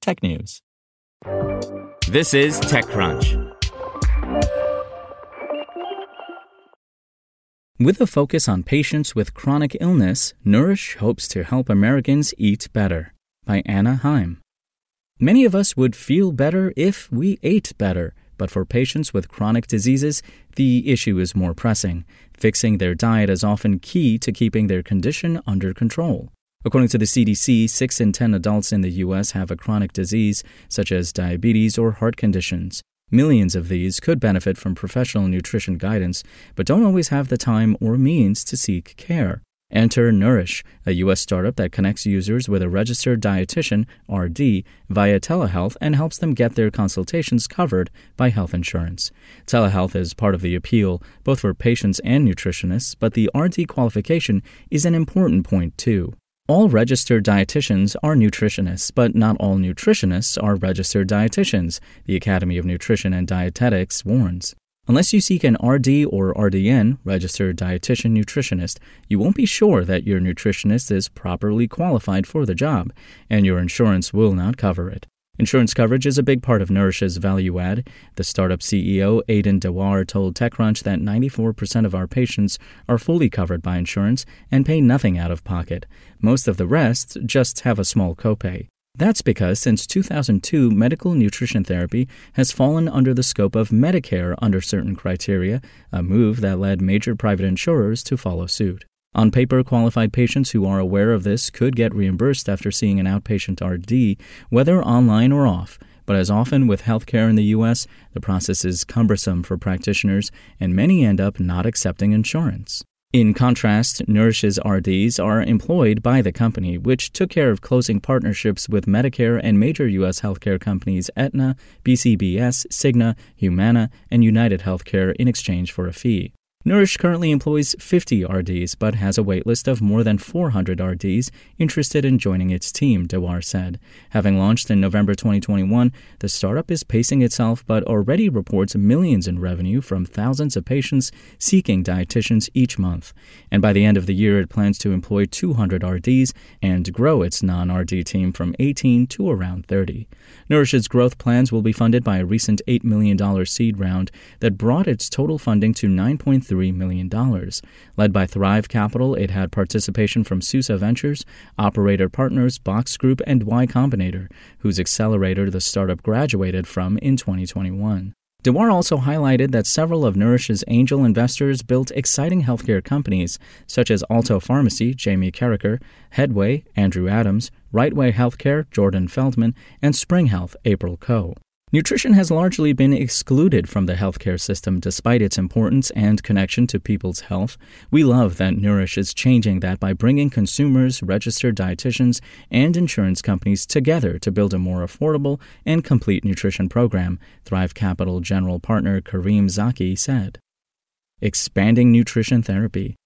technews. This is TechCrunch. With a focus on patients with chronic illness, Nourish hopes to help Americans eat better. By Anna Heim. Many of us would feel better if we ate better, but for patients with chronic diseases, the issue is more pressing. Fixing their diet is often key to keeping their condition under control. According to the CDC, 6 in 10 adults in the U.S. have a chronic disease, such as diabetes or heart conditions. Millions of these could benefit from professional nutrition guidance, but don't always have the time or means to seek care. Enter Nourish, a U.S. startup that connects users with a registered dietitian, RD, via telehealth and helps them get their consultations covered by health insurance. Telehealth is part of the appeal, both for patients and nutritionists, but the RD qualification is an important point, too. All registered dietitians are nutritionists, but not all nutritionists are registered dietitians, the Academy of Nutrition and Dietetics warns. Unless you seek an RD or RDN, registered dietitian nutritionist, you won't be sure that your nutritionist is properly qualified for the job, and your insurance will not cover it. Insurance coverage is a big part of Nourish's value add. The startup CEO, Aidan Dewar, told TechCrunch that 94% of our patients are fully covered by insurance and pay nothing out of pocket. Most of the rest just have a small copay. That's because since 2002, medical nutrition therapy has fallen under the scope of Medicare under certain criteria, a move that led major private insurers to follow suit. On paper, qualified patients who are aware of this could get reimbursed after seeing an outpatient RD, whether online or off. But as often with healthcare in the U.S., the process is cumbersome for practitioners, and many end up not accepting insurance. In contrast, Nourish's RDs are employed by the company, which took care of closing partnerships with Medicare and major U.S. healthcare companies Aetna, BCBS, Cigna, Humana, and United Healthcare in exchange for a fee. Nourish currently employs 50 RDs but has a waitlist of more than 400 RDs interested in joining its team, Dewar said. Having launched in November 2021, the startup is pacing itself but already reports millions in revenue from thousands of patients seeking dietitians each month. And by the end of the year, it plans to employ 200 RDs and grow its non RD team from 18 to around 30. Nourish's growth plans will be funded by a recent $8 million seed round that brought its total funding to 9.3 $3 million. Led by Thrive Capital, it had participation from Susa Ventures, operator partners Box Group, and Y Combinator, whose accelerator the startup graduated from in 2021. Dewar also highlighted that several of Nourish's angel investors built exciting healthcare companies, such as Alto Pharmacy, Jamie Karraker, Headway, Andrew Adams, Rightway Healthcare, Jordan Feldman, and Spring Health, April Koh. Nutrition has largely been excluded from the healthcare system despite its importance and connection to people's health. We love that Nourish is changing that by bringing consumers, registered dietitians, and insurance companies together to build a more affordable and complete nutrition program, Thrive Capital general partner Kareem Zaki said. Expanding nutrition therapy.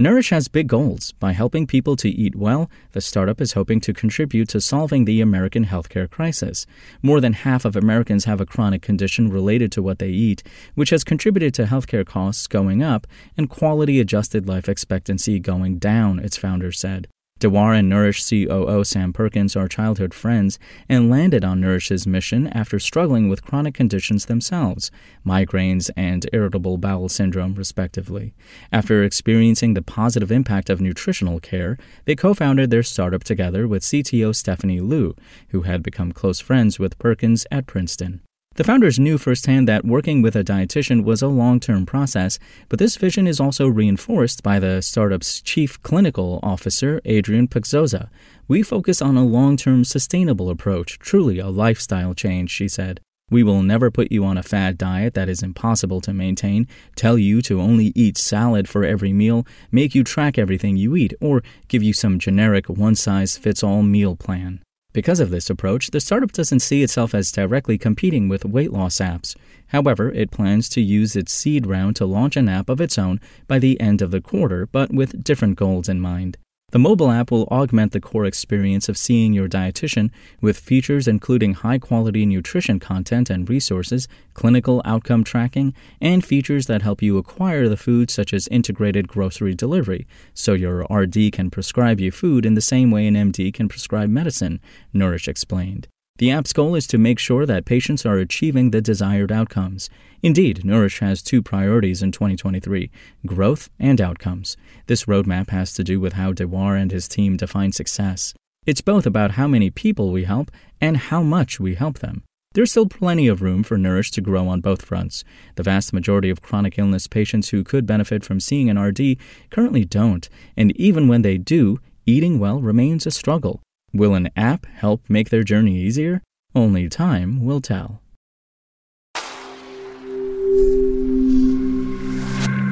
Nourish has big goals. By helping people to eat well, the startup is hoping to contribute to solving the American healthcare crisis. More than half of Americans have a chronic condition related to what they eat, which has contributed to healthcare costs going up and quality adjusted life expectancy going down, its founder said. Dewar and Nourish COO Sam Perkins are childhood friends and landed on Nourish's mission after struggling with chronic conditions themselves, migraines and irritable bowel syndrome, respectively. After experiencing the positive impact of nutritional care, they co founded their startup together with CTO Stephanie Liu, who had become close friends with Perkins at Princeton. The founders knew firsthand that working with a dietitian was a long term process, but this vision is also reinforced by the startup's chief clinical officer, Adrian Pagzoza. We focus on a long term sustainable approach, truly a lifestyle change, she said. We will never put you on a fad diet that is impossible to maintain, tell you to only eat salad for every meal, make you track everything you eat, or give you some generic one size fits all meal plan. Because of this approach, the startup doesn't see itself as directly competing with weight loss apps. However, it plans to use its seed round to launch an app of its own by the end of the quarter, but with different goals in mind. The mobile app will augment the core experience of seeing your dietitian with features including high quality nutrition content and resources, clinical outcome tracking, and features that help you acquire the food such as integrated grocery delivery, so your RD can prescribe you food in the same way an MD can prescribe medicine, Nourish explained. The app's goal is to make sure that patients are achieving the desired outcomes. Indeed, Nourish has two priorities in 2023 growth and outcomes. This roadmap has to do with how Dewar and his team define success. It's both about how many people we help and how much we help them. There's still plenty of room for Nourish to grow on both fronts. The vast majority of chronic illness patients who could benefit from seeing an RD currently don't, and even when they do, eating well remains a struggle. Will an app help make their journey easier? Only time will tell.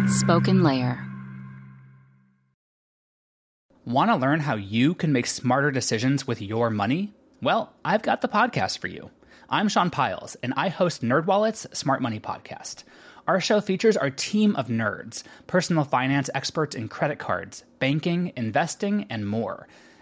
Spoken Layer. Want to learn how you can make smarter decisions with your money? Well, I've got the podcast for you. I'm Sean Pyles, and I host NerdWallet's Smart Money Podcast. Our show features our team of nerds, personal finance experts in credit cards, banking, investing, and more –